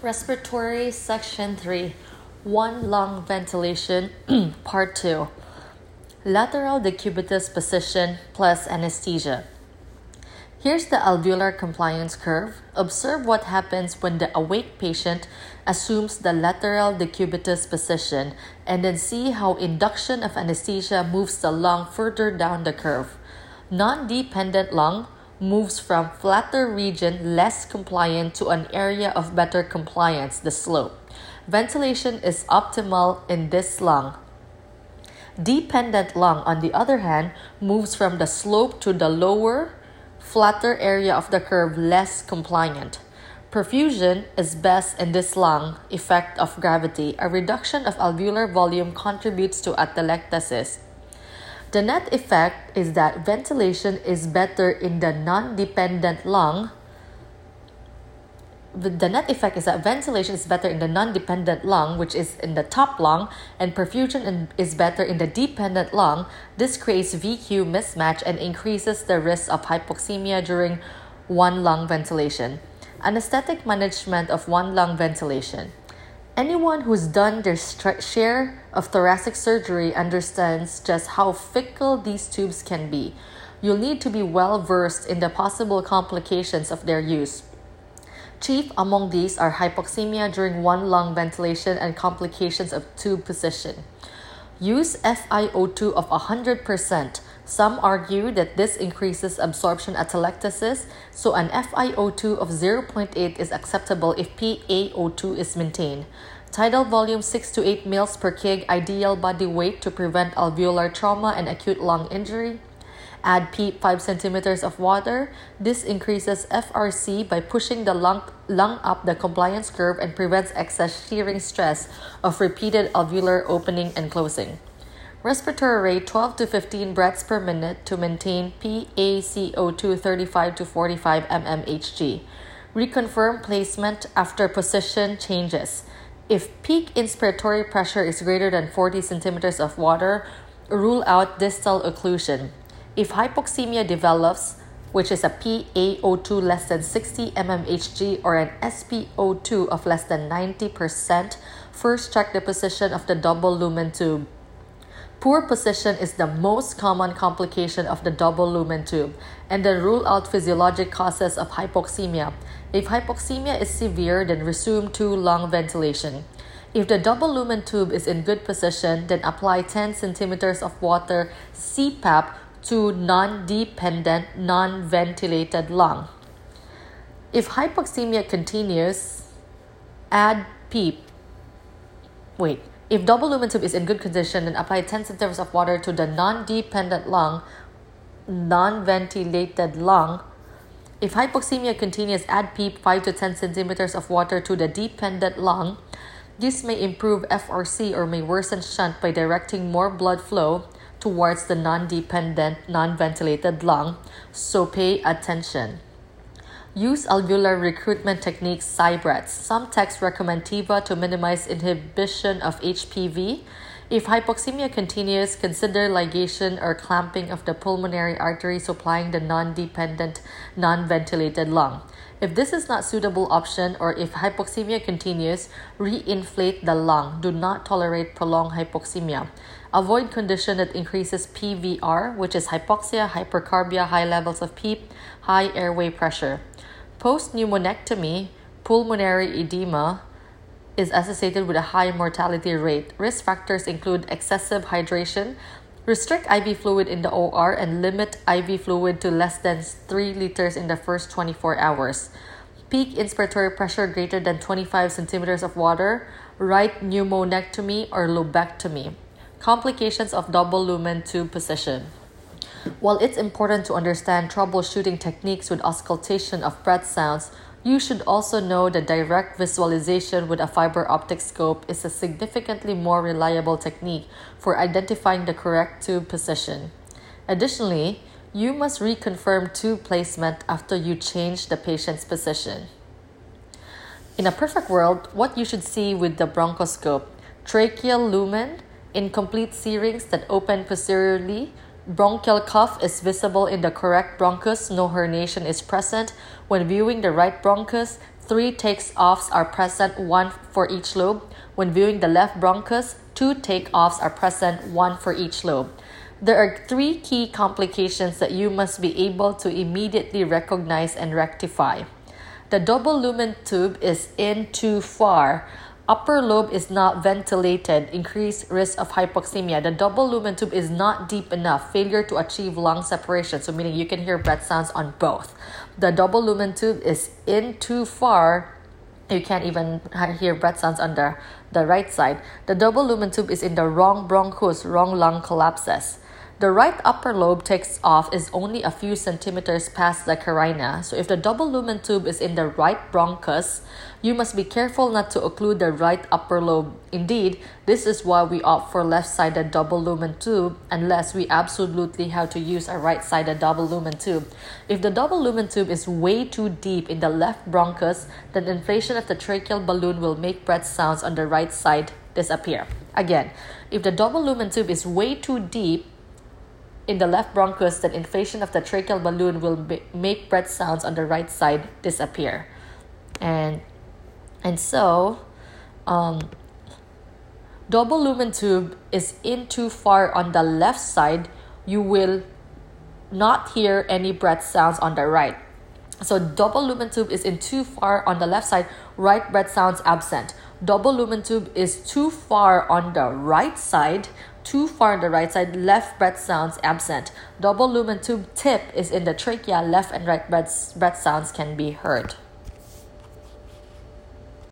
Respiratory Section 3 One Lung Ventilation Part 2 Lateral decubitus position plus anesthesia. Here's the alveolar compliance curve. Observe what happens when the awake patient assumes the lateral decubitus position and then see how induction of anesthesia moves the lung further down the curve. Non dependent lung moves from flatter region less compliant to an area of better compliance, the slope. Ventilation is optimal in this lung. Dependent lung, on the other hand, moves from the slope to the lower, flatter area of the curve less compliant. Perfusion is best in this lung effect of gravity. A reduction of alveolar volume contributes to atelectasis. The net effect is that ventilation is better in the non dependent lung. The net effect is that ventilation is better in the non dependent lung, which is in the top lung, and perfusion is better in the dependent lung. This creates VQ mismatch and increases the risk of hypoxemia during one lung ventilation. Anesthetic management of one lung ventilation. Anyone who's done their share of thoracic surgery understands just how fickle these tubes can be. You'll need to be well versed in the possible complications of their use. Chief among these are hypoxemia during one lung ventilation and complications of tube position. Use FiO2 of 100%. Some argue that this increases absorption at atelectasis, so an FiO2 of 0.8 is acceptable if PaO2 is maintained. Tidal volume 6 to 8 mL per kg, ideal body weight to prevent alveolar trauma and acute lung injury. Add PEEP 5 centimeters of water. This increases FRC by pushing the lung, lung up the compliance curve and prevents excess shearing stress of repeated alveolar opening and closing. Respiratory rate 12 to 15 breaths per minute to maintain PaCO2 35 to 45 mmHg. Reconfirm placement after position changes. If peak inspiratory pressure is greater than 40 centimeters of water, rule out distal occlusion. If hypoxemia develops, which is a PaO2 less than 60 mmHg or an SpO2 of less than 90%, first check the position of the double lumen tube. Poor position is the most common complication of the double lumen tube, and then rule out physiologic causes of hypoxemia. If hypoxemia is severe, then resume two lung ventilation. If the double lumen tube is in good position, then apply 10 centimeters of water CPAP to non-dependent, non-ventilated lung. If hypoxemia continues, add PEEP. Wait, if double lumen tube is in good condition, then apply 10 centimeters of water to the non-dependent lung, non-ventilated lung. If hypoxemia continues, add PEEP 5 to 10 centimeters of water to the dependent lung. This may improve FRC or may worsen shunt by directing more blood flow towards the non dependent, non ventilated lung, so pay attention. Use alveolar recruitment techniques sigh breaths. Some texts recommend TIVA to minimize inhibition of HPV. If hypoxemia continues, consider ligation or clamping of the pulmonary artery supplying the non dependent, non ventilated lung. If this is not suitable option or if hypoxemia continues, re-inflate the lung. Do not tolerate prolonged hypoxemia. Avoid condition that increases PVR, which is hypoxia, hypercarbia, high levels of PEEP, high airway pressure. Post-pneumonectomy, pulmonary edema is associated with a high mortality rate. Risk factors include excessive hydration, Restrict IV fluid in the OR and limit IV fluid to less than 3 liters in the first 24 hours. Peak inspiratory pressure greater than 25 centimeters of water, right pneumonectomy or lobectomy. Complications of double lumen tube position. While it's important to understand troubleshooting techniques with auscultation of breath sounds, you should also know that direct visualization with a fiber optic scope is a significantly more reliable technique for identifying the correct tube position. Additionally, you must reconfirm tube placement after you change the patient's position. In a perfect world, what you should see with the bronchoscope tracheal lumen, incomplete C-rings that open posteriorly, Bronchial cuff is visible in the correct bronchus, no herniation is present. When viewing the right bronchus, three takes-offs are present, one for each lobe. When viewing the left bronchus, two take-offs are present, one for each lobe. There are three key complications that you must be able to immediately recognize and rectify. The double lumen tube is in too far. Upper lobe is not ventilated, increased risk of hypoxemia. The double lumen tube is not deep enough, failure to achieve lung separation. So, meaning you can hear breath sounds on both. The double lumen tube is in too far, you can't even hear breath sounds on the, the right side. The double lumen tube is in the wrong bronchus, wrong lung collapses. The right upper lobe takes off is only a few centimeters past the carina. So if the double lumen tube is in the right bronchus, you must be careful not to occlude the right upper lobe. Indeed, this is why we opt for left-sided double lumen tube unless we absolutely have to use a right-sided double lumen tube. If the double lumen tube is way too deep in the left bronchus, then inflation of the tracheal balloon will make breath sounds on the right side disappear. Again, if the double lumen tube is way too deep, in the left bronchus, then inflation of the tracheal balloon will be, make breath sounds on the right side disappear. And and so um, double lumen tube is in too far on the left side, you will not hear any breath sounds on the right. So double lumen tube is in too far on the left side, right breath sounds absent. Double lumen tube is too far on the right side, too far on the right side, left breath sounds absent. Double lumen tube tip is in the trachea, left and right breath, breath sounds can be heard.